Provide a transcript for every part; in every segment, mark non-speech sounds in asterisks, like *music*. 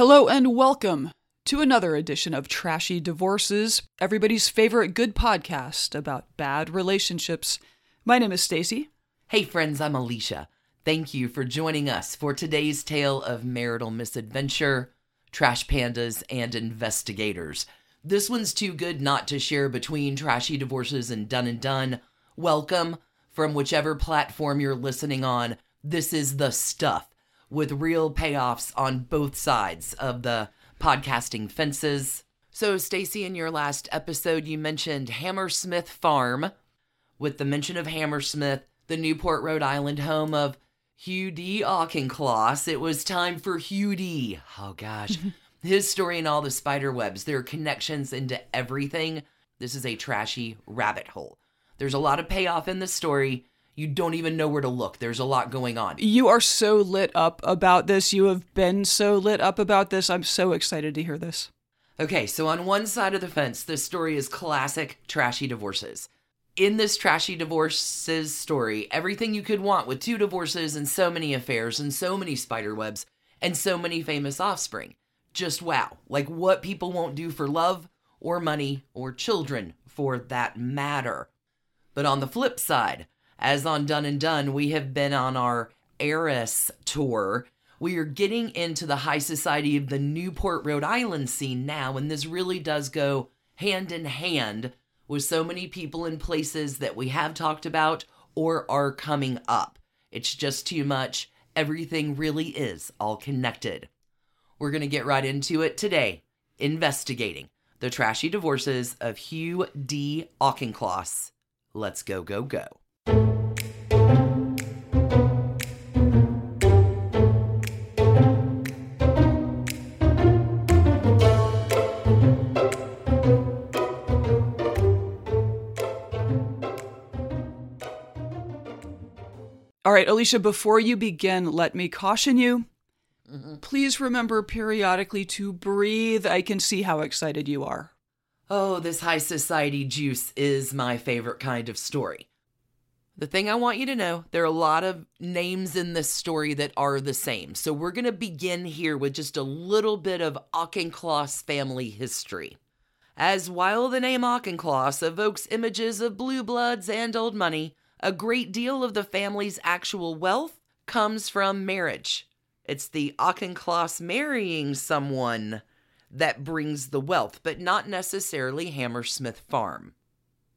Hello and welcome to another edition of Trashy Divorces, everybody's favorite good podcast about bad relationships. My name is Stacy. Hey friends, I'm Alicia. Thank you for joining us for today's tale of marital misadventure, trash pandas, and investigators. This one's too good not to share between Trashy Divorces and Done and Dunne. Welcome from whichever platform you're listening on. This is the stuff with real payoffs on both sides of the podcasting fences. So, Stacy, in your last episode, you mentioned Hammersmith Farm. With the mention of Hammersmith, the Newport, Rhode Island home of Hugh D. Auchincloss, it was time for Hugh D. Oh gosh. *laughs* His story and all the spider webs, there are connections into everything. This is a trashy rabbit hole. There's a lot of payoff in this story you don't even know where to look. There's a lot going on. You are so lit up about this. You have been so lit up about this. I'm so excited to hear this. Okay, so on one side of the fence, this story is classic trashy divorces. In this trashy divorces story, everything you could want with two divorces and so many affairs and so many spider webs and so many famous offspring. Just wow. Like what people won't do for love or money or children for that matter. But on the flip side, as on Done and Dunne, we have been on our heiress tour. We are getting into the high society of the Newport, Rhode Island scene now, and this really does go hand in hand with so many people and places that we have talked about or are coming up. It's just too much. Everything really is all connected. We're going to get right into it today, investigating the trashy divorces of Hugh D. Auchincloss. Let's go, go, go. All right, Alicia, before you begin, let me caution you. Mm-hmm. Please remember periodically to breathe. I can see how excited you are. Oh, this high society juice is my favorite kind of story. The thing I want you to know there are a lot of names in this story that are the same. So we're going to begin here with just a little bit of Auchincloss family history. As while the name Auchincloss evokes images of blue bloods and old money, a great deal of the family's actual wealth comes from marriage. It's the Auchincloss marrying someone that brings the wealth, but not necessarily Hammersmith Farm.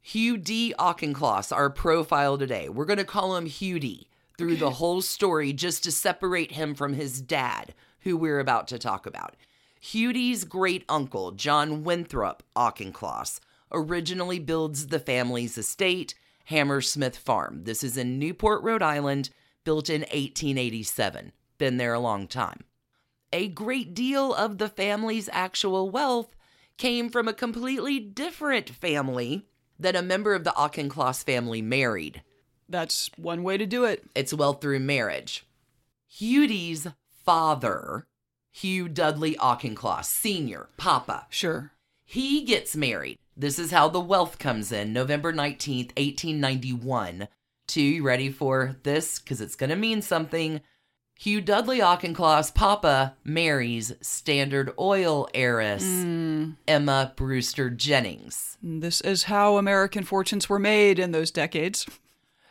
Hugh D. Auchincloss, our profile today. We're going to call him Hugh D. through the whole story just to separate him from his dad, who we're about to talk about. Hugh D's great uncle, John Winthrop Auchincloss, originally builds the family's estate, Hammersmith Farm. This is in Newport, Rhode Island, built in 1887. Been there a long time. A great deal of the family's actual wealth came from a completely different family that a member of the Auchincloss family married. That's one way to do it. It's wealth through marriage. Hugh D's father, Hugh Dudley Auchincloss, Sr., Papa, Sure. he gets married. This is how the wealth comes in November 19th, 1891. To, you ready for this? Because it's going to mean something. Hugh Dudley Auchincloss, Papa, marries Standard Oil heiress hmm. Emma Brewster Jennings. This is how American fortunes were made in those decades.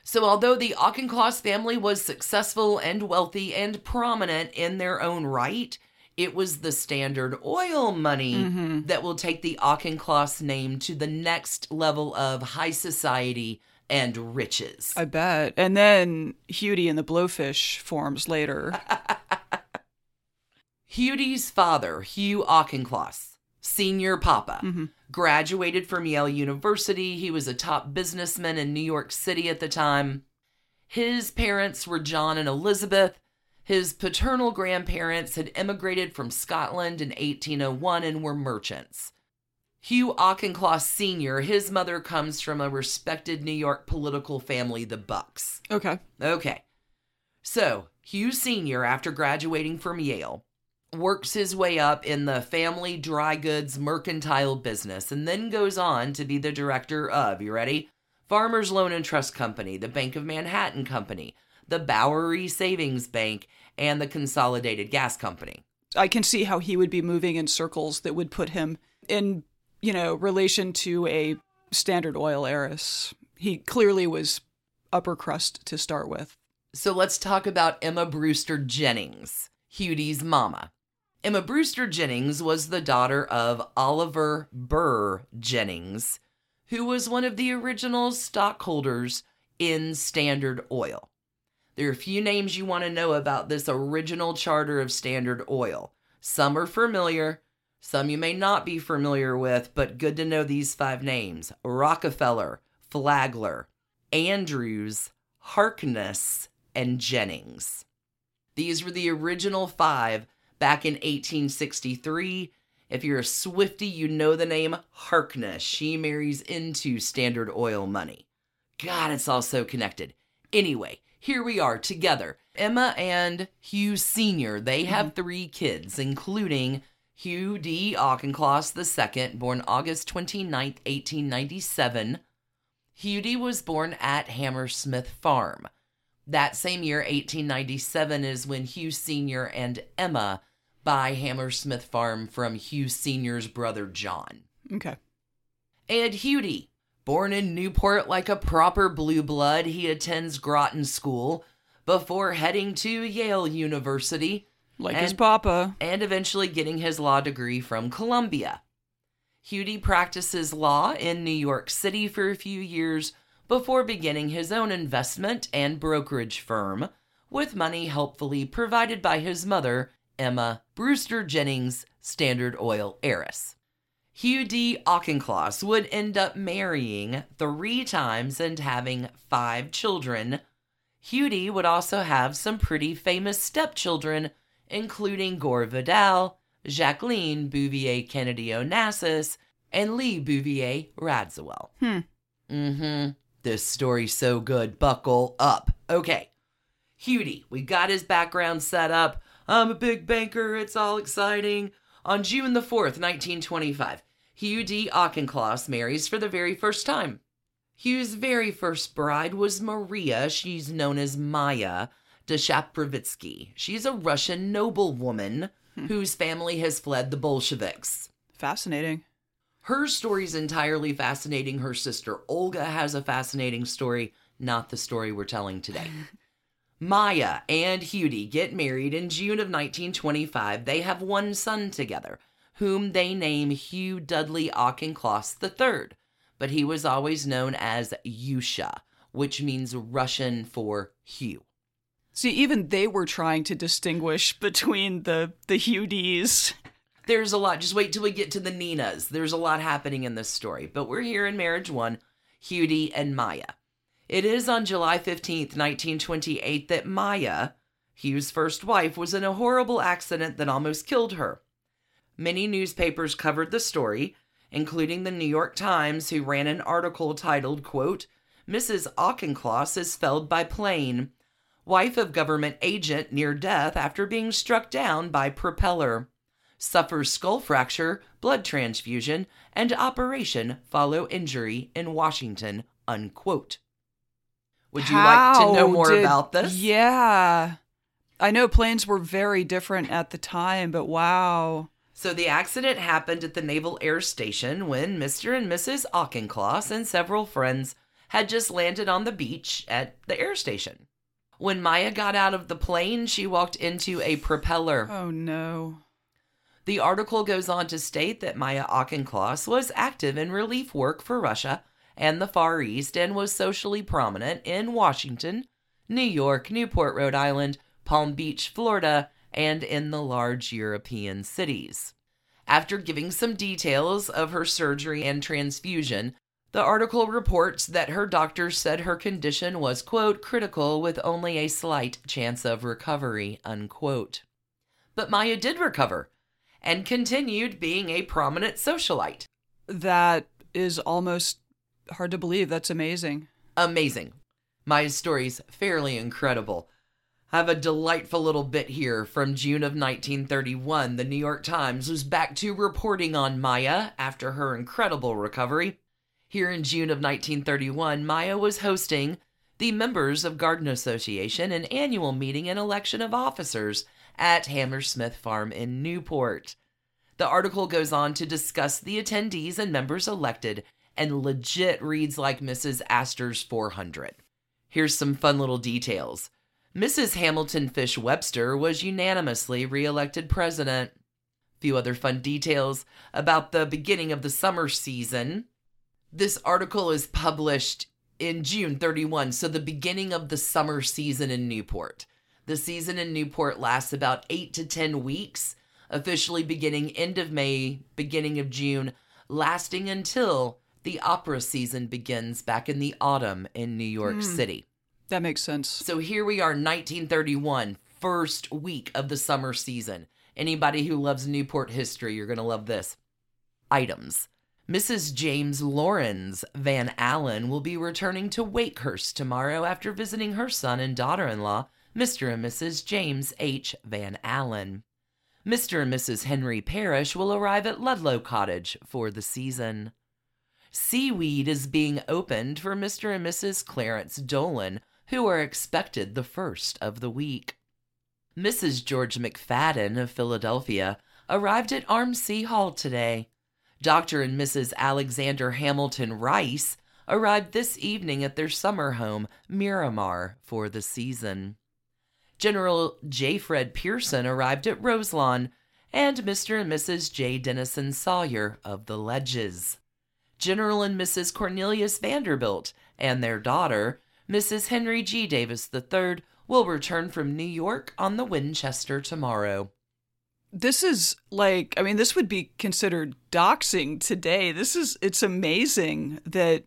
So, although the Auchincloss family was successful and wealthy and prominent in their own right, it was the Standard Oil money mm-hmm. that will take the Auchincloss name to the next level of high society and riches. I bet. And then Hudie and the Blowfish forms later. Hugh D's father, Hugh Auchincloss, senior papa, mm-hmm. graduated from Yale University. He was a top businessman in New York City at the time. His parents were John and Elizabeth. His paternal grandparents had emigrated from Scotland in 1801 and were merchants. Hugh Auchincloss Sr., his mother comes from a respected New York political family, the Bucks. Okay. Okay. So, Hugh Sr., after graduating from Yale, works his way up in the family dry goods mercantile business and then goes on to be the director of, you ready? Farmers Loan and Trust Company, the Bank of Manhattan Company, the Bowery Savings Bank, and the Consolidated Gas Company. I can see how he would be moving in circles that would put him in, you know, relation to a Standard Oil heiress. He clearly was upper crust to start with. So let's talk about Emma Brewster Jennings, Hughie's mama. Emma Brewster Jennings was the daughter of Oliver Burr Jennings, who was one of the original stockholders in Standard Oil. There are a few names you want to know about this original charter of Standard Oil. Some are familiar, some you may not be familiar with, but good to know these five names Rockefeller, Flagler, Andrews, Harkness, and Jennings. These were the original five back in 1863. If you're a Swifty, you know the name Harkness. She marries into Standard Oil money. God, it's all so connected. Anyway, here we are together. Emma and Hugh Sr., they have mm-hmm. three kids, including Hugh D. Auchincloss II, born August 29, 1897. Hugh D. was born at Hammersmith Farm. That same year, 1897, is when Hugh Sr. and Emma buy Hammersmith Farm from Hugh Sr.'s brother John. Okay. And Hugh D. Born in Newport like a proper blue blood, he attends Groton School before heading to Yale University. Like and, his papa. And eventually getting his law degree from Columbia. Hughie practices law in New York City for a few years before beginning his own investment and brokerage firm, with money helpfully provided by his mother, Emma Brewster Jennings, Standard Oil heiress. Hugh D. Auchincloss would end up marrying three times and having five children. Hugh D. would also have some pretty famous stepchildren, including Gore Vidal, Jacqueline Bouvier Kennedy Onassis, and Lee Bouvier Radziwill. Hmm. Mm-hmm. This story's so good. Buckle up. Okay. D. We got his background set up. I'm a big banker. It's all exciting. On June the 4th, 1925, Hugh D. Auchincloss marries for the very first time. Hugh's very first bride was Maria. She's known as Maya de Chrapovitsky. She's a Russian noblewoman hmm. whose family has fled the Bolsheviks. Fascinating. Her story's entirely fascinating. Her sister Olga has a fascinating story, not the story we're telling today. *laughs* Maya and Hughie get married in June of 1925. They have one son together, whom they name Hugh Dudley Auchincloss III, but he was always known as Yusha, which means Russian for Hugh. See, even they were trying to distinguish between the the Hughes. There's a lot. Just wait till we get to the Ninas. There's a lot happening in this story, but we're here in marriage one, Hughie and Maya. It is on July 15th, 1928, that Maya, Hugh's first wife, was in a horrible accident that almost killed her. Many newspapers covered the story, including the New York Times, who ran an article titled, quote, Mrs. Auchincloss is felled by plane. Wife of government agent near death after being struck down by propeller. Suffers skull fracture, blood transfusion, and operation follow injury in Washington, unquote. Would you How like to know more did, about this? Yeah. I know planes were very different at the time, but wow. So the accident happened at the Naval Air Station when Mr. and Mrs. Auchincloss and several friends had just landed on the beach at the air station. When Maya got out of the plane, she walked into a propeller. Oh no. The article goes on to state that Maya Auchincloss was active in relief work for Russia and the Far East and was socially prominent in Washington, New York, Newport, Rhode Island, Palm Beach, Florida, and in the large European cities. After giving some details of her surgery and transfusion, the article reports that her doctor said her condition was, quote, critical with only a slight chance of recovery, unquote. But Maya did recover and continued being a prominent socialite. That is almost hard to believe. That's amazing. Amazing. Maya's story's fairly incredible. I have a delightful little bit here from June of 1931. The New York Times was back to reporting on Maya after her incredible recovery. Here in June of 1931, Maya was hosting the members of Garden Association an annual meeting and election of officers at Hammersmith Farm in Newport. The article goes on to discuss the attendees and members elected and legit reads like Mrs. Astor's 400. Here's some fun little details. Mrs. Hamilton Fish Webster was unanimously reelected president. A Few other fun details about the beginning of the summer season. This article is published in June 31, so the beginning of the summer season in Newport. The season in Newport lasts about 8 to 10 weeks officially beginning end of May, beginning of June, lasting until the opera season begins back in the autumn in New York mm, City. That makes sense. So here we are, 1931, first week of the summer season. Anybody who loves Newport history, you're going to love this. Items. Mrs. James Lawrence Van Allen will be returning to Wakehurst tomorrow after visiting her son and daughter in law, Mr. and Mrs. James H. Van Allen. Mr. and Mrs. Henry Parrish will arrive at Ludlow Cottage for the season. Seaweed is being opened for Mr. and Mrs. Clarence Dolan, who are expected the first of the week. Mrs. George McFadden of Philadelphia arrived at Armsea Hall today. Dr. and Mrs. Alexander Hamilton Rice arrived this evening at their summer home, Miramar, for the season. General J. Fred Pearson arrived at Roselawn, and Mr. and Mrs. J. Dennison Sawyer of the Ledges. General and Mrs. Cornelius Vanderbilt and their daughter, Mrs. Henry G. Davis III, will return from New York on the Winchester tomorrow. This is like, I mean, this would be considered doxing today. This is, it's amazing that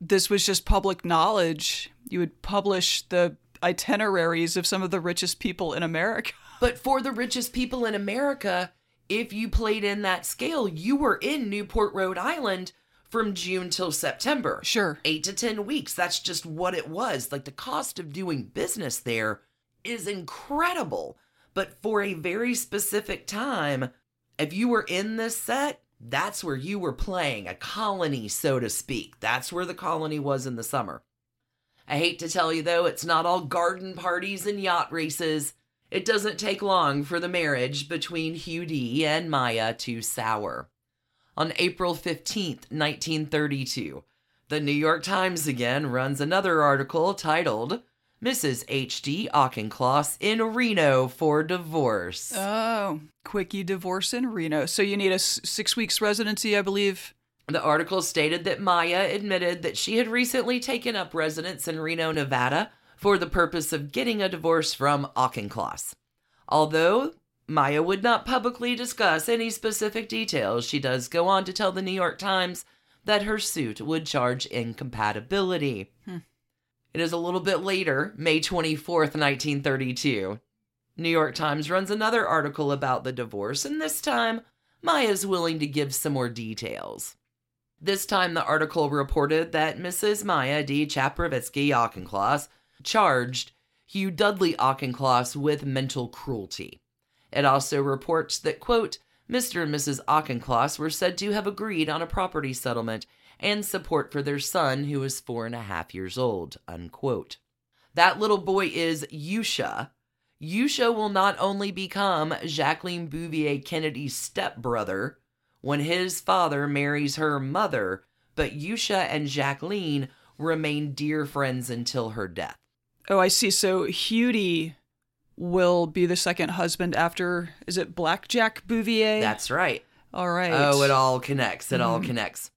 this was just public knowledge. You would publish the itineraries of some of the richest people in America. *laughs* But for the richest people in America, if you played in that scale, you were in Newport, Rhode Island from June till September. Sure. Eight to 10 weeks. That's just what it was. Like the cost of doing business there is incredible. But for a very specific time, if you were in this set, that's where you were playing a colony, so to speak. That's where the colony was in the summer. I hate to tell you though, it's not all garden parties and yacht races. It doesn't take long for the marriage between Hugh Dee and Maya to sour. On April 15th, 1932, the New York Times again runs another article titled Mrs. H.D. Auchincloss in Reno for divorce. Oh, quickie divorce in Reno. So you need a s- six weeks residency, I believe. The article stated that Maya admitted that she had recently taken up residence in Reno, Nevada, for the purpose of getting a divorce from Auchincloss. Although Maya would not publicly discuss any specific details, she does go on to tell the New York Times that her suit would charge incompatibility. Hmm. It is a little bit later, May 24th, 1932. New York Times runs another article about the divorce, and this time Maya's willing to give some more details. This time, the article reported that Mrs. Maya D. Chrapovitsky Auchincloss charged Hugh Dudley Auchincloss with mental cruelty. It also reports that, quote, Mr. and Mrs. Auchincloss were said to have agreed on a property settlement and support for their son, who is four and a half years old, unquote. That little boy is Yusha. Yusha will not only become Jacqueline Bouvier Kennedy's stepbrother, when his father marries her mother, but Yusha and Jacqueline remain dear friends until her death. Oh, I see. So Hudie will be the second husband after, is it Blackjack Bouvier? That's right. All right. Oh, it all connects. It mm. all connects.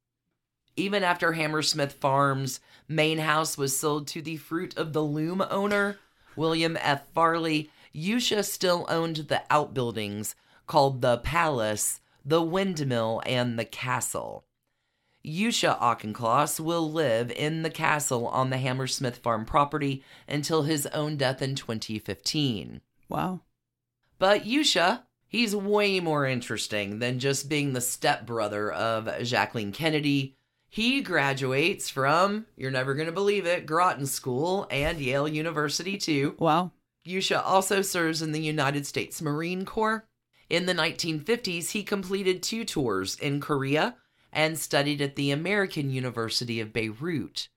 Even after Hammersmith Farms' main house was sold to the Fruit of the Loom owner, William F. Farley, Yusha still owned the outbuildings called the Palace the windmill, and the castle. Yusha Auchincloss will live in the castle on the Hammersmith farm property until his own death in 2015. Wow. But Yusha, he's way more interesting than just being the stepbrother of Jacqueline Kennedy. He graduates from, you're never going to believe it, Groton School and Yale University, too. Wow. Yusha also serves in the United States Marine Corps in the 1950s, he completed two tours in Korea and studied at the American University of Beirut.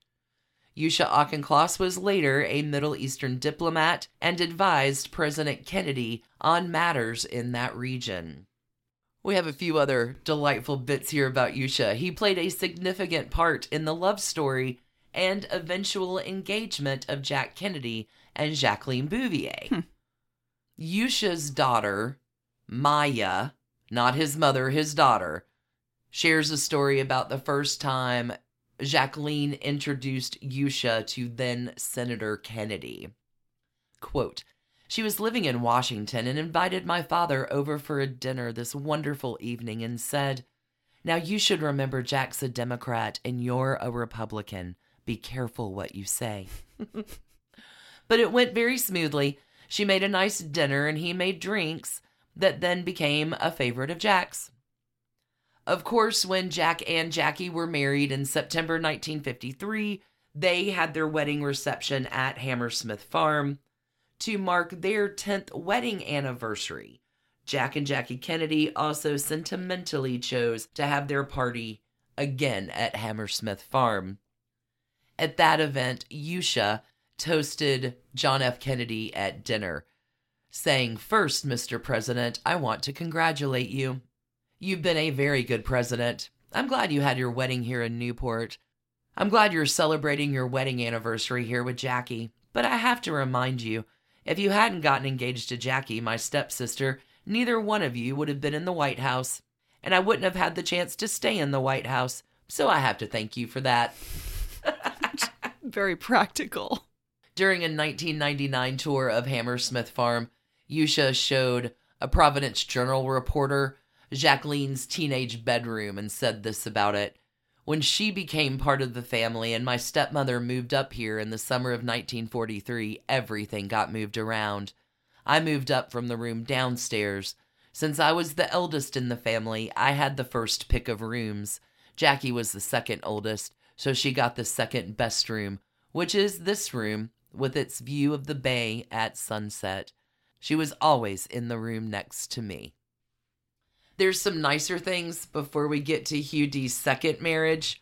Yusha Auchincloss was later a Middle Eastern diplomat and advised President Kennedy on matters in that region. We have a few other delightful bits here about Yusha. He played a significant part in the love story and eventual engagement of Jack Kennedy and Jacqueline Bouvier. Hmm. Yusha's daughter, Maya, not his mother, his daughter, shares a story about the first time Jacqueline introduced Yusha to then Senator Kennedy. Quote, she was living in Washington and invited my father over for a dinner this wonderful evening and said, Now you should remember Jack's a Democrat and you're a Republican. Be careful what you say. *laughs* but it went very smoothly. She made a nice dinner and he made drinks that then became a favorite of Jack's. Of course, when Jack and Jackie were married in September 1953, they had their wedding reception at Hammersmith Farm to mark their 10th wedding anniversary. Jack and Jackie Kennedy also sentimentally chose to have their party again at Hammersmith Farm. At that event, Yusha toasted John F. Kennedy at dinner, saying, First, Mr. President, I want to congratulate you. You've been a very good president. I'm glad you had your wedding here in Newport. I'm glad you're celebrating your wedding anniversary here with Jackie. But I have to remind you if you hadn't gotten engaged to Jackie, my stepsister, neither one of you would have been in the White House. And I wouldn't have had the chance to stay in the White House. So I have to thank you for that. *laughs* Very practical. During a 1999 tour of Hammersmith Farm, Yusha showed a Providence Journal reporter Jacqueline's teenage bedroom and said this about it. When she became part of the family and my stepmother moved up here in the summer of 1943, everything got moved around. I moved up from the room downstairs. Since I was the eldest in the family, I had the first pick of rooms. Jackie was the second oldest, so she got the second best room, which is this room with its view of the bay at sunset. She was always in the room next to me. There's some nicer things before we get to Hugh D's second marriage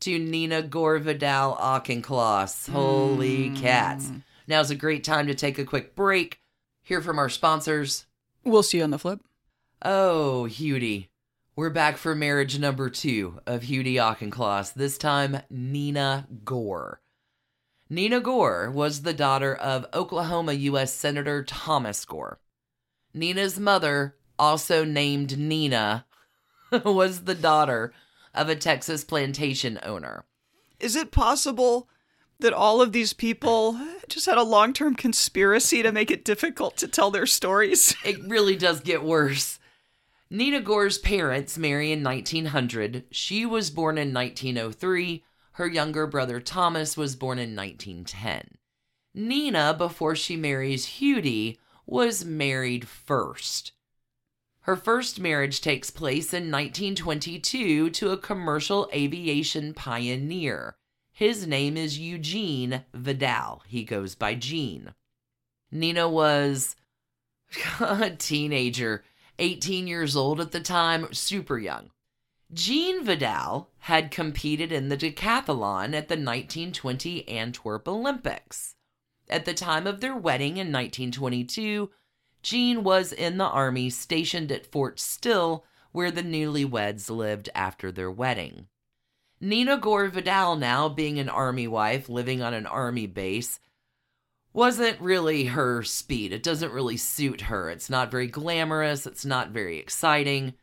to Nina Gore Vidal Auchincloss. Holy hmm. cats. Now's a great time to take a quick break, hear from our sponsors. We'll see you on the flip. Oh, Hughie. We're back for marriage number two of Hughie Auchincloss, this time Nina Gore. Nina Gore was the daughter of Oklahoma U.S. Senator Thomas Gore. Nina's mother, also named Nina, *laughs* was the daughter of a Texas plantation owner. Is it possible that all of these people just had a long term conspiracy to make it difficult to tell their stories? *laughs* It really does get worse. Nina Gore's parents marry in 1900. She was born in 1903. Her younger brother Thomas was born in 1910. Nina, before she marries Hughie, was married first. Her first marriage takes place in 1922 to a commercial aviation pioneer. His name is Eugene Vidal. He goes by Gene. Nina was *laughs* a teenager, 18 years old at the time, super young. Gene Vidal had competed in the decathlon at the 1920 Antwerp Olympics. At the time of their wedding in 1922, Gene was in the army stationed at Fort Sill, where the newlyweds lived after their wedding. Nina Gore Vidal, now being an army wife living on an army base, wasn't really her speed. It doesn't really suit her. It's not very glamorous, it's not very exciting.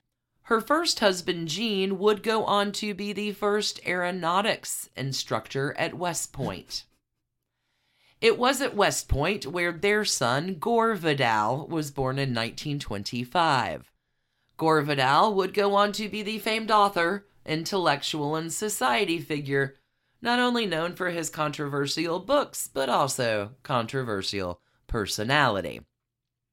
Her first husband, Gene, would go on to be the first aeronautics instructor at West Point. It was at West Point where their son, Gore Vidal, was born in 1925. Gore Vidal would go on to be the famed author, intellectual, and society figure, not only known for his controversial books, but also controversial personality.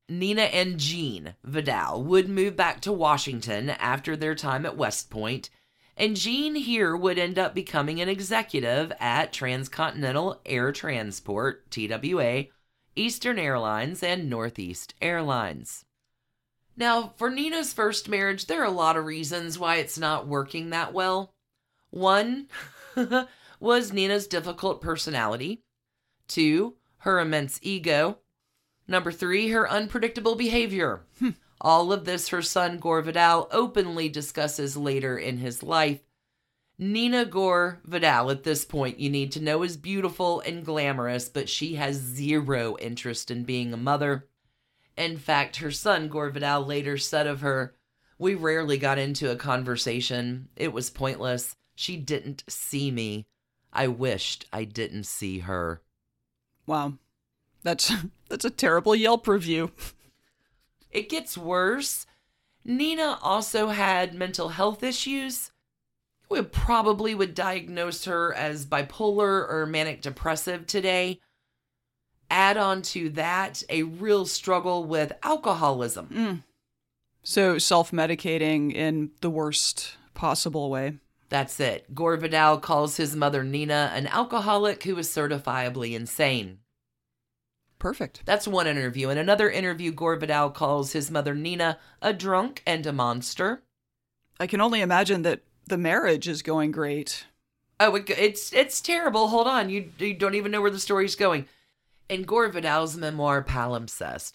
Nina and Gene Vidal would move back to Washington after their time at West Point, and Gene here would end up becoming an executive at Transcontinental Air Transport, TWA, Eastern Airlines, and Northeast Airlines. Now, for Nina's first marriage, there are a lot of reasons why it's not working that well. One *laughs* was Nina's difficult personality. Two, her immense ego. Number three, her unpredictable behavior. Hmm. All of this her son Gore Vidal openly discusses later in his life. Nina Gore Vidal, at this point, you need to know, is beautiful and glamorous, but she has zero interest in being a mother. In fact, her son Gore Vidal later said of her, We rarely got into a conversation. It was pointless. She didn't see me. I wished I didn't see her. Wow. That's *laughs* that's a terrible Yelp review. *laughs* It gets worse. Nina also had mental health issues. We probably would diagnose her as bipolar or manic depressive today. Add on to that a real struggle with alcoholism. Mm. So self-medicating in the worst possible way. That's it. Gore Vidal calls his mother Nina an alcoholic who is certifiably insane. Perfect. That's one interview. In another interview, Gore Vidal calls his mother Nina a drunk and a monster. I can only imagine that the marriage is going great. Oh, it, it's it's terrible. Hold on, you you don't even know where the story's going. In Gore Vidal's memoir Palimpsest,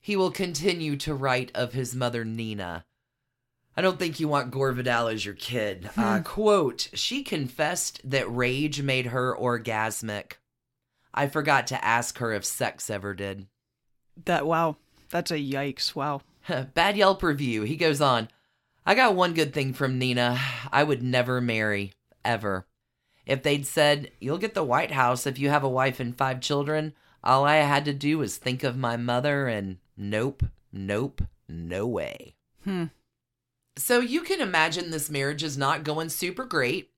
he will continue to write of his mother Nina. I don't think you want Gore Vidal as your kid. Uh, quote: She confessed that rage made her orgasmic. I forgot to ask her if sex ever did. That wow. That's a yikes. Wow. *laughs* Bad Yelp review. He goes on. I got one good thing from Nina. I would never marry, ever. If they'd said, You'll get the White House if you have a wife and five children, all I had to do was think of my mother, and nope, nope, no way. Hmm. So you can imagine this marriage is not going super great.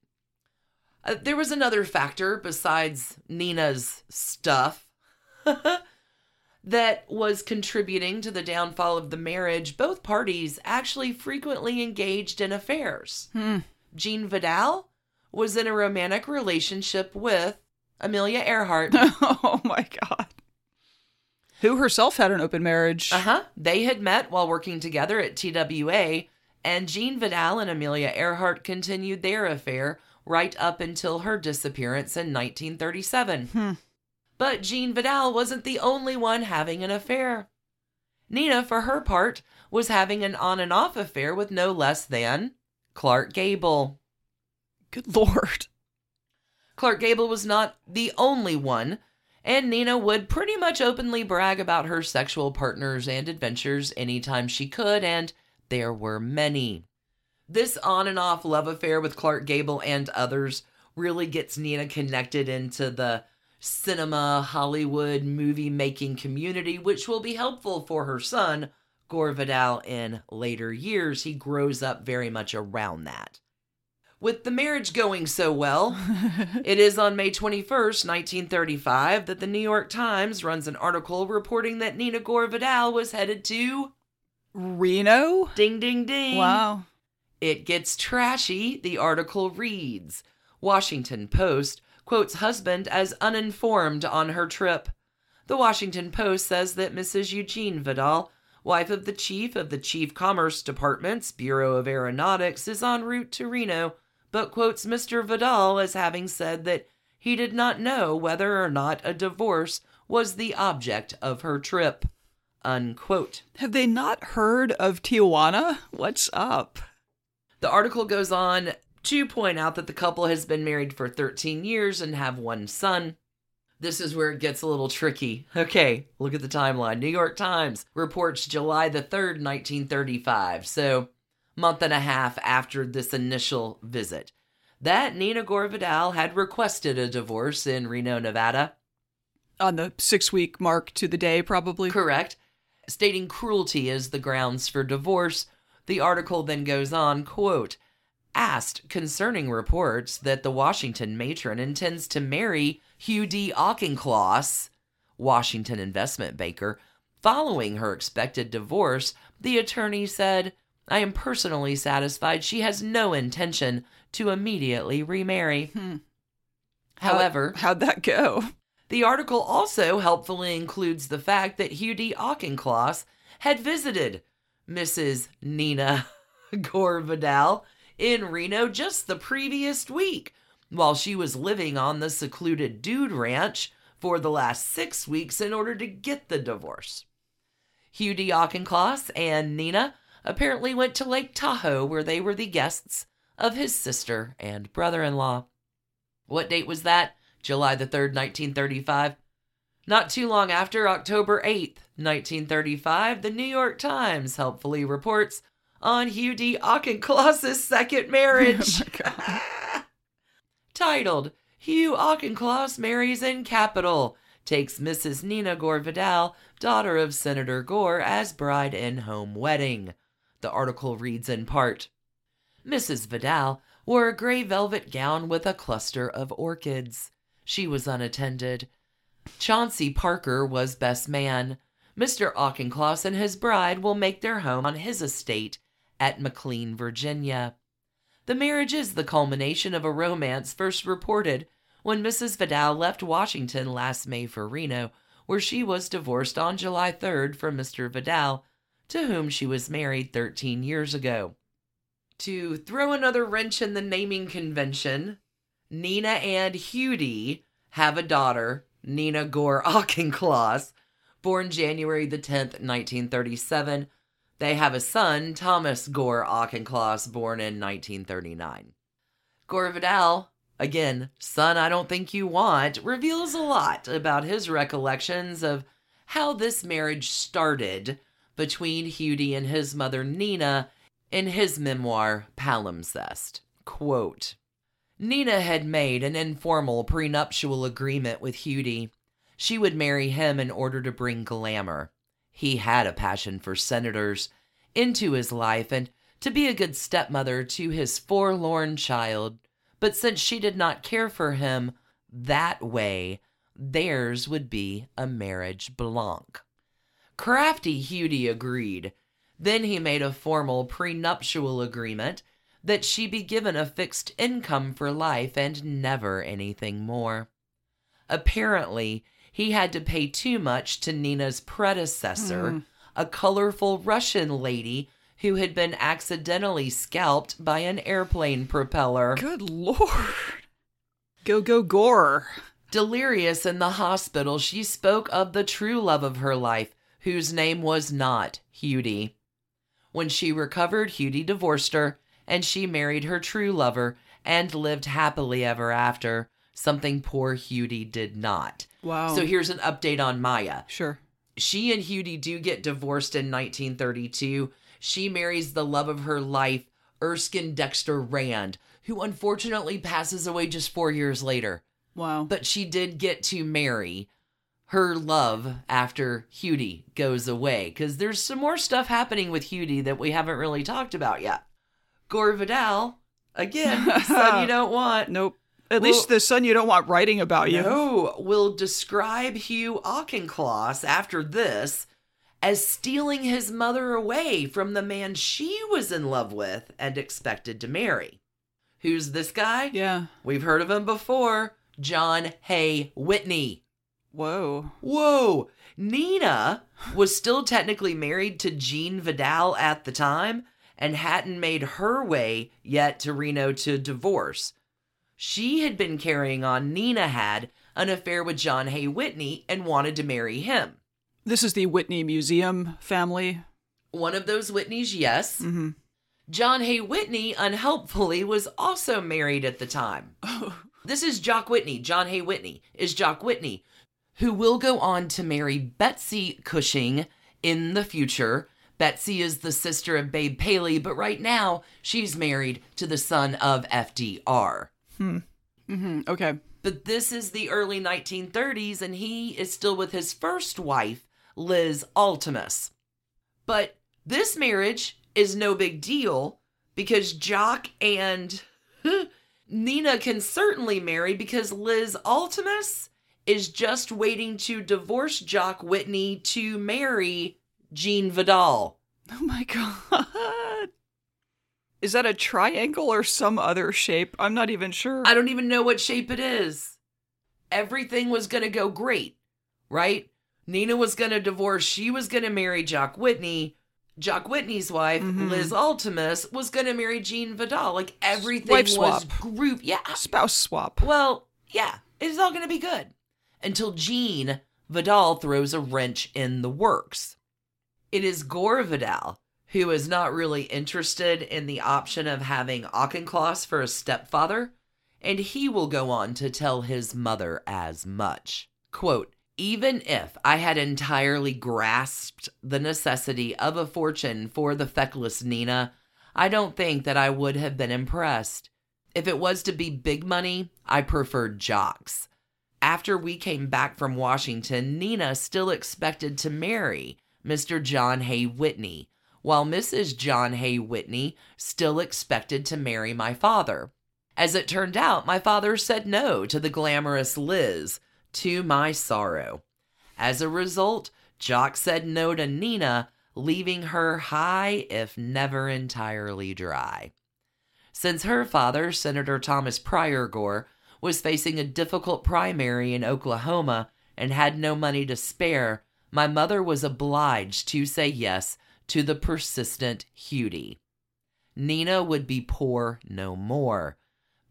Uh, there was another factor besides Nina's stuff *laughs* that was contributing to the downfall of the marriage. Both parties actually frequently engaged in affairs. Hmm. Gene Vidal was in a romantic relationship with Amelia Earhart. *laughs* oh my god. Who herself had an open marriage. Uh huh. They had met while working together at TWA, and Gene Vidal and Amelia Earhart continued their affair right up until her disappearance in 1937. Hmm. But Gene Vidal wasn't the only one having an affair. Nina, for her part, was having an on and off affair with no less than Clark Gable. Good lord. Clark Gable was not the only one, and Nina would pretty much openly brag about her sexual partners and adventures anytime she could, and there were many. This on and off love affair with Clark Gable and others really gets Nina connected into the cinema, Hollywood, movie making community, which will be helpful for her son, Gore Vidal, in later years. He grows up very much around that. With the marriage going so well, *laughs* it is on May 21st, 1935, that the New York Times runs an article reporting that Nina Gore Vidal was headed to Reno? Ding Ding Ding. Wow. It gets trashy. The article reads Washington Post quotes husband as uninformed on her trip. The Washington Post says that Mrs. Eugene Vidal, wife of the chief of the Chief Commerce Department's Bureau of Aeronautics, is en route to Reno, but quotes Mr. Vidal as having said that he did not know whether or not a divorce was the object of her trip. Unquote. Have they not heard of Tijuana? What's up? The article goes on to point out that the couple has been married for 13 years and have one son. This is where it gets a little tricky. Okay, look at the timeline. New York Times reports July the 3rd, 1935. So, month and a half after this initial visit. That Nina Gore Vidal had requested a divorce in Reno, Nevada. On the six week mark to the day, probably. Correct. Stating cruelty as the grounds for divorce. The article then goes on, quote, asked concerning reports that the Washington matron intends to marry Hugh D. Auchincloss, Washington investment banker, following her expected divorce, the attorney said, I am personally satisfied she has no intention to immediately remarry. Hmm. However, How, how'd that go? the article also helpfully includes the fact that Hugh D. Auchincloss had visited Mrs. Nina *laughs* Gore Vidal in Reno just the previous week. while she was living on the secluded Dude Ranch for the last six weeks in order to get the divorce. Hugh D. Auchincloss and Nina apparently went to Lake Tahoe where they were the guests of his sister and brother in law. What date was that? July the 3rd, 1935. Not too long after, October 8th, 1935, the New York Times helpfully reports on Hugh D. Auchincloss's second marriage. *laughs* Oh *laughs* Titled, Hugh Auchincloss Marries in Capital, takes Mrs. Nina Gore Vidal, daughter of Senator Gore, as bride in home wedding. The article reads in part Mrs. Vidal wore a gray velvet gown with a cluster of orchids. She was unattended. Chauncey Parker was best man. Mr. Auchincloss and his bride will make their home on his estate at McLean, Virginia. The marriage is the culmination of a romance first reported when Mrs. Vidal left Washington last May for Reno, where she was divorced on July 3rd from Mr. Vidal, to whom she was married 13 years ago. To throw another wrench in the naming convention, Nina and Hudie have a daughter, Nina Gore Auchincloss, born January the 10th, 1937. They have a son, Thomas Gore Auchincloss, born in 1939. Gore Vidal, again, son I don't think you want, reveals a lot about his recollections of how this marriage started between Hudie and his mother Nina in his memoir, Palimpsest. Quote, Nina had made an informal prenuptial agreement with Hudie. She would marry him in order to bring glamour. He had a passion for senators into his life and to be a good stepmother to his forlorn child. But since she did not care for him that way, theirs would be a marriage blanc. Crafty Hudie agreed. Then he made a formal prenuptial agreement that she be given a fixed income for life and never anything more. Apparently, he had to pay too much to Nina's predecessor, Mm. a colorful Russian lady who had been accidentally scalped by an airplane propeller. Good lord. Go, go, gore. Delirious in the hospital, she spoke of the true love of her life, whose name was not Hudie. When she recovered, Hudie divorced her, and she married her true lover and lived happily ever after, something poor Hudie did not. Wow. So here's an update on Maya. Sure. She and Hudie do get divorced in 1932. She marries the love of her life, Erskine Dexter Rand, who unfortunately passes away just four years later Wow. but she did get to marry her love after Hudie goes away because there's some more stuff happening with Hudie that we haven't really talked about yet. Gore Vidal, again, son you *laughs* don't want. nope. At least the son you don't want writing about you. No, will describe Hugh Auchincloss after this as stealing his mother away from the man she was in love with and expected to marry. Who's this guy? Yeah. We've heard of him before. John Hay Whitney. Whoa. Whoa! Nina was still technically married to Gene Vidal at the time and hadn't made her way yet to Reno to divorce. She had been carrying on, Nina had, an affair with John Hay Whitney and wanted to marry him. This is the Whitney Museum family. One of those Whitneys, yes. Mm-hmm. John Hay Whitney, unhelpfully, was also married at the time. This is Jock Whitney. John Hay Whitney is Jock Whitney, who will go on to marry Betsy Cushing in the future. Betsy is the sister of Babe Paley, but right now she's married to the son of FDR. Mm-hmm. Okay. But this is the early 1930s, and he is still with his first wife, Liz Altemus. But this marriage is no big deal because Jock and Nina can certainly marry because Liz Altemus is just waiting to divorce Jock Whitney to marry Gene Vidal. Oh my *laughs* god. Is that a triangle or some other shape? I'm not even sure. I don't even know what shape it is. Everything was going to go great, right? Nina was going to divorce. She was going to marry Jock Whitney. Jock Whitney's wife, Mhm. Liz Altemus, was going to marry Gene Vidal. Like everything Wife was swap. group. Yeah. Spouse swap. Well, yeah, it's all going to be good. Until Gene Vidal throws a wrench in the works. It is Gore Vidal who is not really interested in the option of having Auchincloss for a stepfather, and he will go on to tell his mother as much. Quote, even if I had entirely grasped the necessity of a fortune for the feckless Nina, I don't think that I would have been impressed. If it was to be big money, I preferred Jock's. After we came back from Washington, Nina still expected to marry Mr. John Hay Whitney, while Mrs. John Hay Whitney still expected to marry my father. As it turned out, my father said no to the glamorous Liz, to my sorrow. As a result, Jock said no to Nina, leaving her high, if never entirely dry. Since her father, Senator Thomas Pryor Gore, was facing a difficult primary in Oklahoma and had no money to spare, my mother was obliged to say yes to the persistent Hughie. Nina would be poor no more.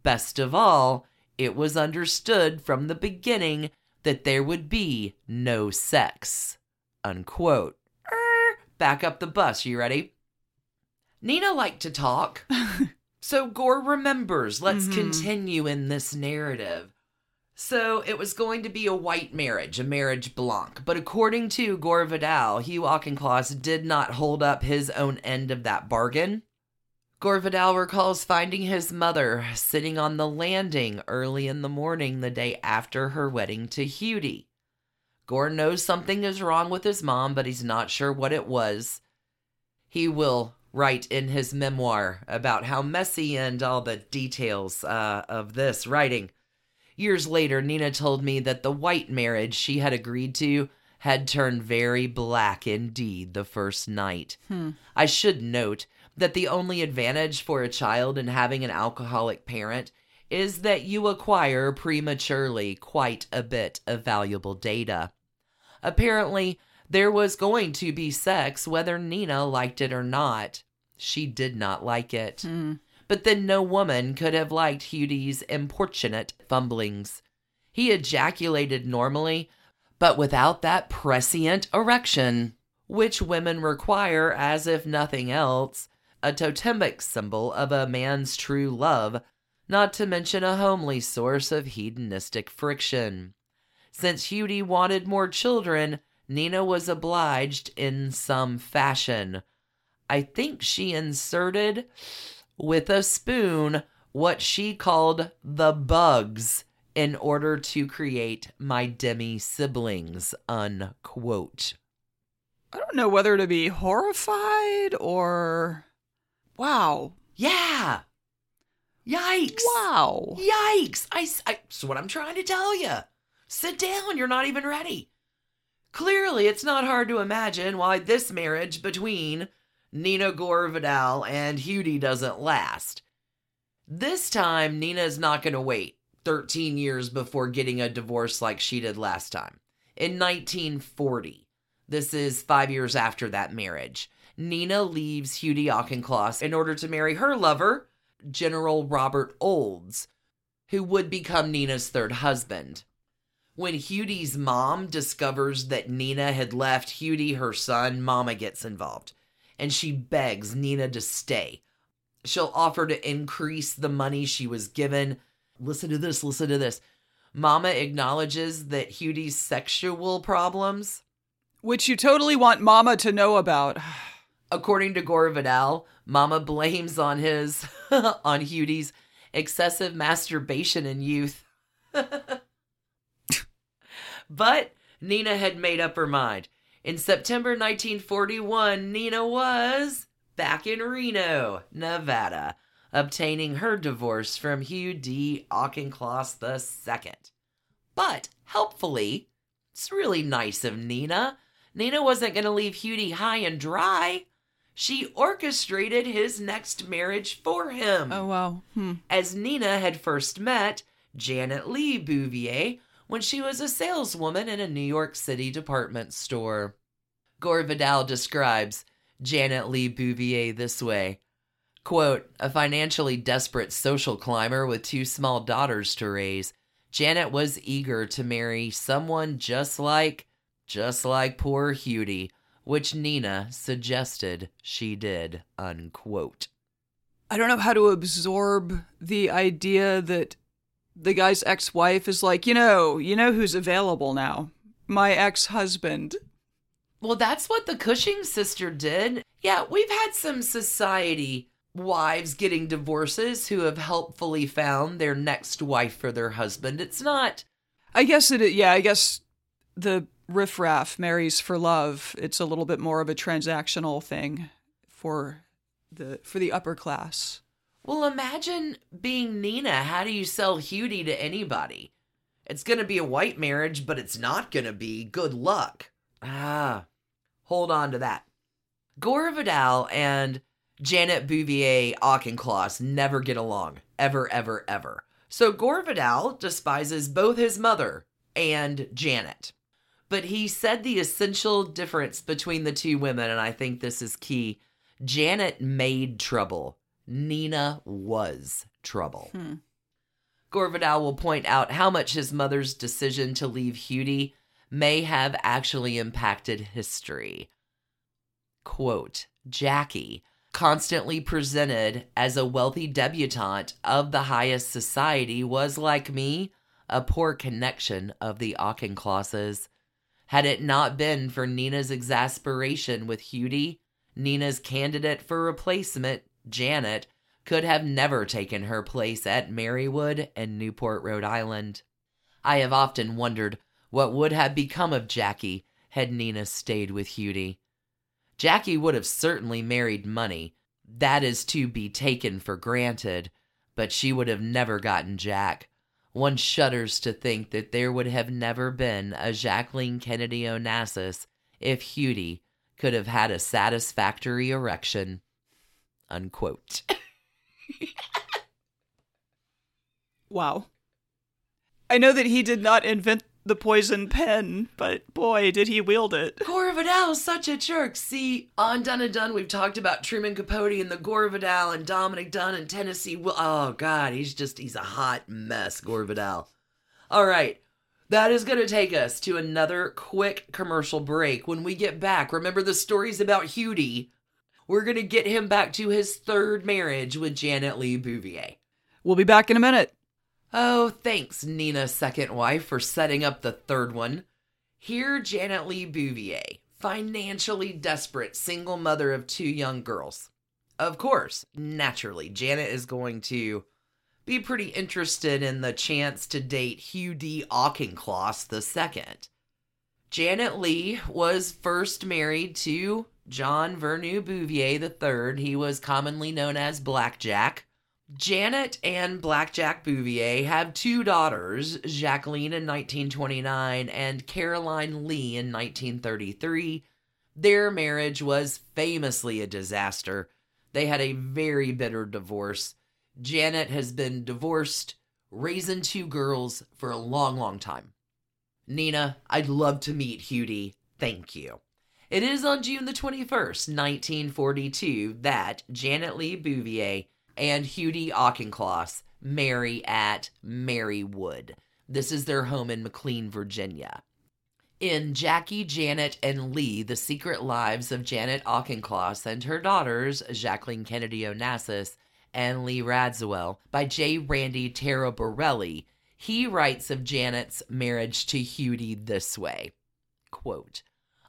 Best of all, it was understood from the beginning that there would be no sex. Unquote. Er, back up the bus, you ready? Nina liked to talk. *laughs* so Gore remembers. Let's Mhm. continue in this narrative. So it was going to be a white marriage, a marriage blanc. But according to Gore Vidal, Hugh Auchincloss did not hold up his own end of that bargain. Gore Vidal recalls finding his mother sitting on the landing early in the morning the day after her wedding to Hughie. Gore knows something is wrong with his mom, but he's not sure what it was. He will write in his memoir about how messy and all the details uh, of this writing. Years later, Nina told me that the white marriage she had agreed to had turned very black indeed the first night. Hmm. I should note that the only advantage for a child in having an alcoholic parent is that you acquire prematurely quite a bit of valuable data. Apparently, there was going to be sex whether Nina liked it or not. She did not like it. Hmm. But then no woman could have liked Hughie's importunate fumblings. He ejaculated normally, but without that prescient erection, which women require as if nothing else, a totemic symbol of a man's true love, not to mention a homely source of hedonistic friction. Since Hughie wanted more children, Nina was obliged in some fashion. I think she inserted with a spoon what she called the bugs in order to create my demi siblings. Unquote. I don't know whether to be horrified or. Wow. Yeah. Yikes. Wow. Yikes. I, I, that's what I'm trying to tell you. Sit down. You're not even ready. Clearly, it's not hard to imagine why this marriage between Nina Gore Vidal and Hughie doesn't last. This time, Nina's not going to wait 13 years before getting a divorce like she did last time. In 1940, this is five years after that marriage, Nina leaves Hughie Auchincloss in order to marry her lover, General Robert Olds, who would become Nina's third husband. When Hughie's mom discovers that Nina had left Hughie her son, Mama gets involved and she begs Nina to stay. She'll offer to increase the money she was given. Listen to this, listen to this. Mama acknowledges that Hughie's sexual problems, Which you totally want Mama to know about. according to Gore Vidal, Mama blames on his *laughs* on Hughie's excessive masturbation in youth. *laughs* but Nina had made up her mind. In September 1941, Nina was back in Reno, Nevada, obtaining her divorce from Hugh D. Auchincloss II. But helpfully, it's really nice of Nina. Nina wasn't going to leave Hughie high and dry. She orchestrated his next marriage for him Oh, wow. Hmm. as Nina had first met Janet Lee Bouvier when she was a saleswoman in a New York City department store. Gore Vidal describes Janet Lee Bouvier this way Quote, a financially desperate social climber with two small daughters to raise, Janet was eager to marry someone just like, just like poor Hughie, which Nina suggested she did, unquote. I don't know how to absorb the idea that the guy's ex wife is like, you know, you know who's available now? My ex husband. Well, that's what the Cushing sister did. Yeah, we've had some society wives getting divorces who have helpfully found their next wife for their husband. It's not. I guess it. Yeah, I guess the riffraff marries for love. It's a little bit more of a transactional thing for the for the upper class. Well, imagine being Nina. How do you sell Hughie to anybody? It's going to be a white marriage, but it's not going to be. Good luck. Ah, hold on to that. Gore Vidal and Janet Bouvier Auchincloss never get along. Ever, ever, ever. So Gore Vidal despises both his mother and Janet. But he said the essential difference between the two women, and I think this is key. Janet made trouble. Nina was trouble. Hmm. Gore Vidal will point out how much his mother's decision to leave Hughie may have actually impacted history. Quote, Jackie, constantly presented as a wealthy debutante of the highest society, was, like me, a poor connection of the Auchinclosses. Had it not been for Nina's exasperation with Hughie, Nina's candidate for replacement, Janet, could have never taken her place at Merrywood and Newport, Rhode Island. I have often wondered what would have become of Jackie had Nina stayed with Hughie. Jackie would have certainly married money. That is to be taken for granted, but she would have never gotten Jack. One shudders to think that there would have never been a Jacqueline Kennedy Onassis if Hughie could have had a satisfactory erection. Unquote. wow. I know that he did not invent the poison pen, but boy, did he wield it. Gore Vidal is such a jerk. See, on Done and Dunne, we've talked about Truman Capote and the Gore Vidal and Dominic Dunne and Tennessee. Will- oh, God, he's just, he's a hot mess, Gore Vidal. All right. That is going to take us to another quick commercial break. When we get back, remember the stories about Hughie? We're going to get him back to his third marriage with Janet Lee Bouvier. We'll be back in a minute. Oh, thanks, Nina's second wife, for setting up the third one. Here, Janet Lee Bouvier, financially desperate single mother of two young girls. Of course, naturally, Janet is going to be pretty interested in the chance to date Hugh D. Auchincloss II. Janet Lee was first married to John Vernou Bouvier III. He was commonly known as Blackjack. Janet and Blackjack Bouvier have two daughters, Jacqueline in 1929 and Caroline Lee in 1933. Their marriage was famously a disaster. They had a very bitter divorce. Janet has been divorced, raising two girls for a long, long time. Nina, I'd love to meet Hughie. Thank you. It is on June the 21st, 1942, that Janet Lee Bouvier and Hughie Auchincloss marry at Merrywood. This is their home in McLean, Virginia. In Jackie, Janet, and Lee, The Secret Lives of Janet Auchincloss and Her Daughters, Jacqueline Kennedy Onassis and Lee Radziwill, by J. Randy Taraborrelli, he writes of Janet's marriage to Hughie this way quote,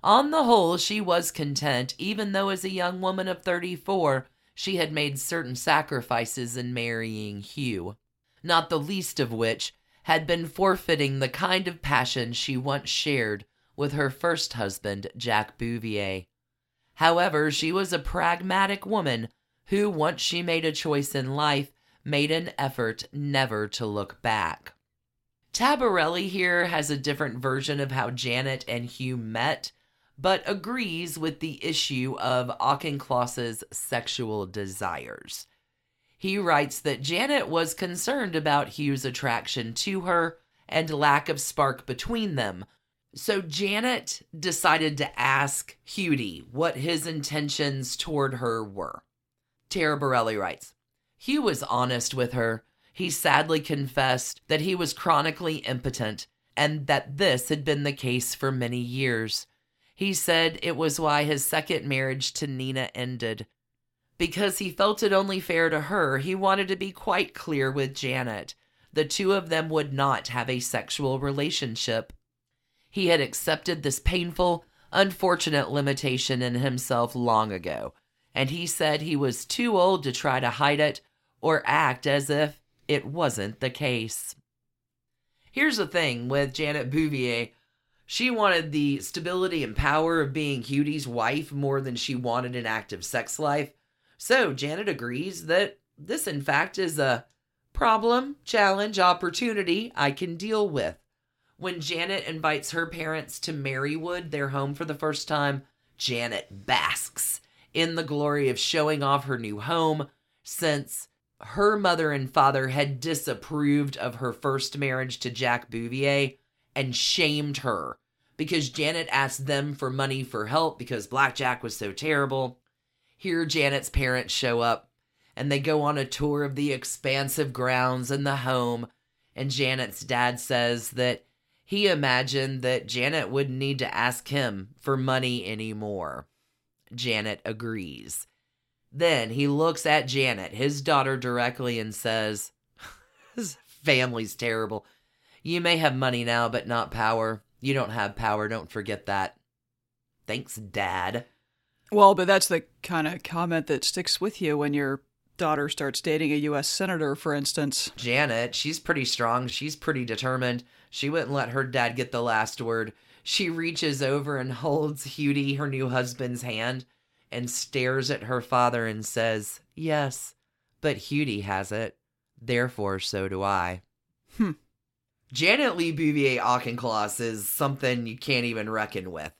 On the whole, she was content, even though as a young woman of 34, she had made certain sacrifices in marrying Hugh, not the least of which had been forfeiting the kind of passion she once shared with her first husband, Jack Bouvier. However, she was a pragmatic woman who, once she made a choice in life, made an effort never to look back. Taraborrelli here has a different version of how Janet and Hugh met, but agrees with the issue of Auchincloss's sexual desires. He writes that Janet was concerned about Hugh's attraction to her and lack of spark between them. So Janet decided to ask Hughie what his intentions toward her were. Taraborrelli writes Hugh was honest with her. He sadly confessed that he was chronically impotent and that this had been the case for many years. He said it was why his second marriage to Nina ended. Because he felt it only fair to her, he wanted to be quite clear with Janet. The two of them would not have a sexual relationship. He had accepted this painful, unfortunate limitation in himself long ago, and he said he was too old to try to hide it or act as if it wasn't the case. Here's the thing with Janet Bouvier. She wanted the stability and power of being Hughie's wife more than she wanted an active sex life. So Janet agrees that this, in fact, is a problem, challenge, opportunity I can deal with. When Janet invites her parents to Merrywood, their home for the first time, Janet basks in the glory of showing off her new home since her mother and father had disapproved of her first marriage to Jack Bouvier and shamed her because Janet asked them for money for help because Blackjack was so terrible. Here, Janet's parents show up and they go on a tour of the expansive grounds and the home. And Janet's dad says that he imagined that Janet wouldn't need to ask him for money anymore. Janet agrees. Then he looks at Janet, his daughter, directly and says, *laughs* His family's terrible. You may have money now, but not power. You don't have power, don't forget that. Thanks, Dad. Well, but that's the kind of comment that sticks with you when your daughter starts dating a U.S. Senator, for instance. Janet, she's pretty strong. She's pretty determined. She wouldn't let her dad get the last word. She reaches over and holds Hughie, her new husband's hand, and stares at her father and says, Yes, but Hughie has it. Therefore, so do I. Hmm. Janet Lee Bouvier Auchincloss is something you can't even reckon with.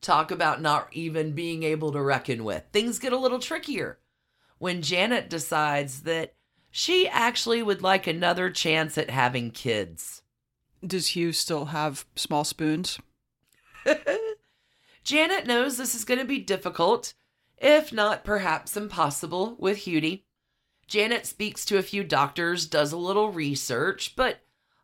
Talk about not even being able to reckon with. Things get a little trickier when Janet decides that she actually would like another chance at having kids. Does Hugh still have small spoons? *laughs* Janet knows this is going to be difficult, if not perhaps impossible, with Hughie. Janet speaks to a few doctors, does a little research, but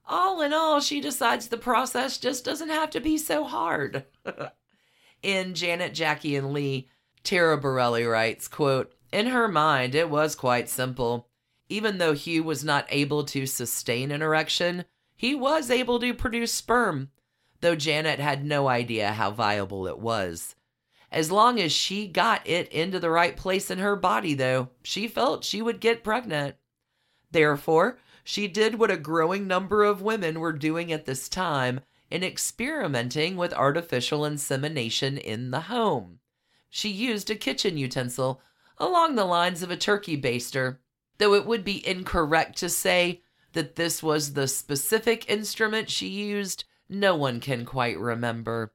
all in all, she decides the process just doesn't have to be so hard. *laughs* in Janet, Jackie, and Lee, Taraborrelli writes, quote, In her mind, it was quite simple. Even though Hugh was not able to sustain an erection, he was able to produce sperm though Janet had no idea how viable it was. As long as she got it into the right place in her body, though, she felt she would get pregnant. Therefore, she did what a growing number of women were doing at this time in experimenting with artificial insemination in the home. She used a kitchen utensil along the lines of a turkey baster, though it would be incorrect to say that this was the specific instrument she used no one can quite remember.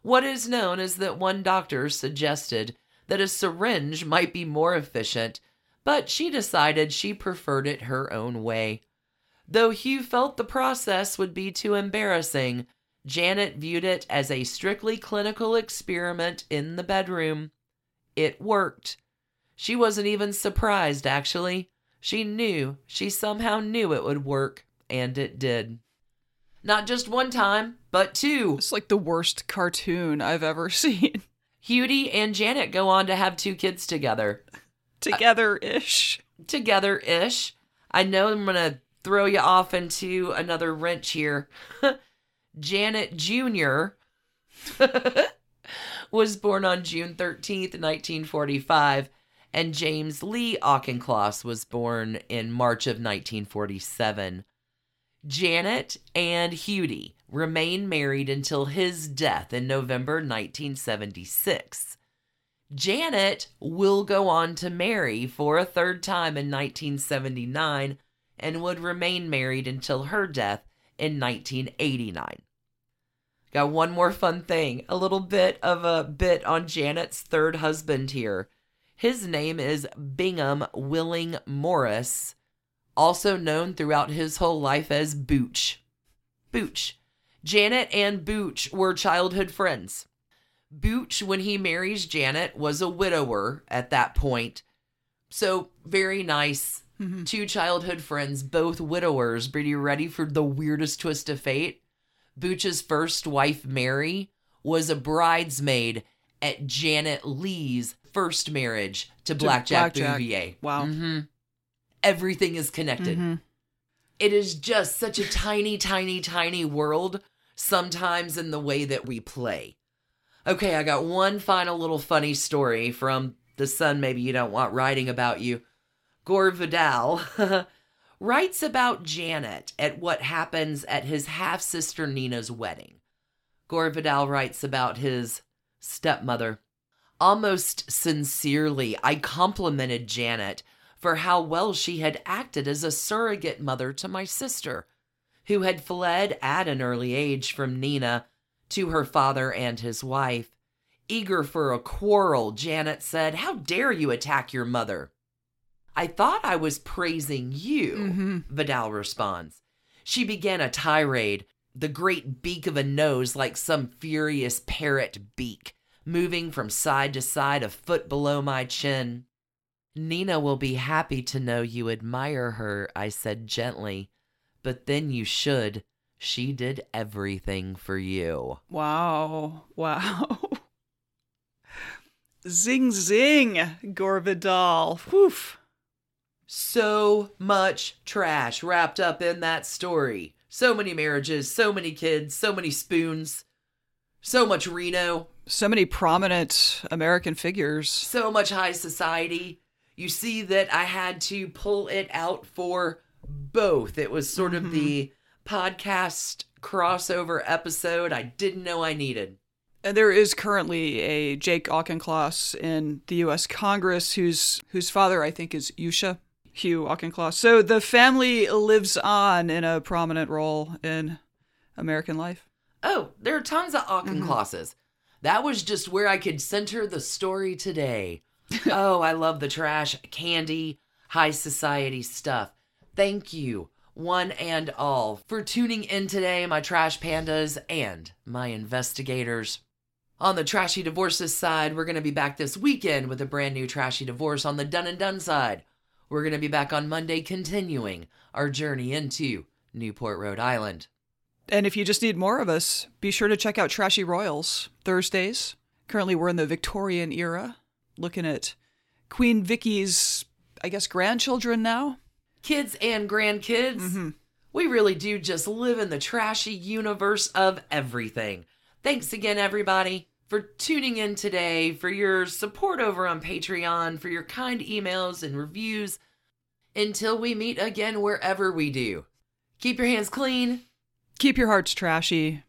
What is known is that one doctor suggested that a syringe might be more efficient, but she decided she preferred it her own way. Though Hugh felt the process would be too embarrassing, Janet viewed it as a strictly clinical experiment in the bedroom. It worked. She wasn't even surprised, actually. She knew, she somehow knew it would work, and it did. Not just one time, but two. It's like the worst cartoon I've ever *laughs* seen. Hughie and Janet go on to have two kids together. Together ish. Uh, together ish. I know I'm going to throw you off into another wrench here. *laughs* Janet Jr. *laughs* was born on June 13th, 1945, and James Lee Auchincloss was born in March of 1947. Janet and Hughie remained married until his death in November 1976. Janet will go on to marry for a third time in 1979 and would remain married until her death in 1989. Got one more fun thing, a little bit of a bit on Janet's third husband here. His name is Bingham Willing Morris also known throughout his whole life as Booch. Booch. Janet and Booch were childhood friends. Booch, when he marries Janet, was a widower at that point. So, very nice. Mm-hmm. Two childhood friends, both widowers. But you ready for the weirdest twist of fate? Booch's first wife, Mary, was a bridesmaid at Janet Lee's first marriage to Blackjack, Blackjack. Bouvier. Wow. hmm Everything is connected. Mhm. It is just such a tiny, tiny, tiny world sometimes in the way that we play. Okay, I got one final little funny story from the son maybe you don't want writing about you. Gore Vidal *laughs* writes about Janet at what happens at his half sister Nina's wedding. Gore Vidal writes about his stepmother. Almost sincerely, I complimented Janet for how well she had acted as a surrogate mother to my sister, who had fled at an early age from Nina to her father and his wife. Eager for a quarrel, Janet said, How dare you attack your mother? I thought I was praising you, Mhm. Vidal responds. She began a tirade, the great beak of a nose like some furious parrot beak, moving from side to side a foot below my chin. Nina will be happy to know you admire her, I said gently. But then you should. She did everything for you. Wow. Wow. *laughs* zing zing, Gore Vidal. Woof. So much trash wrapped up in that story. So many marriages, so many kids, so many spoons, so much Reno, So many prominent American figures. so much high society. You see that I had to pull it out for both. It was sort of mm-hmm. the podcast crossover episode I didn't know I needed. And there is currently a Jake Auchincloss in the U.S. Congress whose whose father I think is Yusha Hugh Auchincloss. So the family lives on in a prominent role in American life. Oh, there are tons of mm-hmm. Auchinclosses. That was just where I could center the story today. *laughs* oh, I love the trash, candy, high society stuff. Thank you, one and all, for tuning in today, my trash pandas and my investigators. On the Trashy Divorces side, we're going to be back this weekend with a brand new Trashy Divorce on the Done and Dunne side. We're going to be back on Monday, continuing our journey into Newport, Rhode Island. And if you just need more of us, be sure to check out Trashy Royals Thursdays. Currently, we're in the Victorian era, looking at Queen Vicky's, I guess, grandchildren now. kids and grandkids. Mm-hmm. We really do just live in the trashy universe of everything. Thanks again, everybody, for tuning in today, for your support over on Patreon, for your kind emails and reviews. Until we meet again, wherever we do, keep your hands clean, Keep your hearts trashy.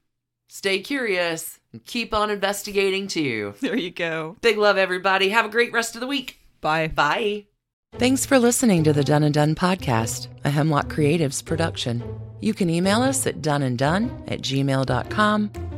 stay curious, and keep on investigating too. *laughs* There you go. Big love, everybody. Have a great rest of the week. Bye. Bye. Thanks for listening to the Done and Dunne podcast, a Hemlock Creatives production. You can email us at doneanddunne at gmail.com.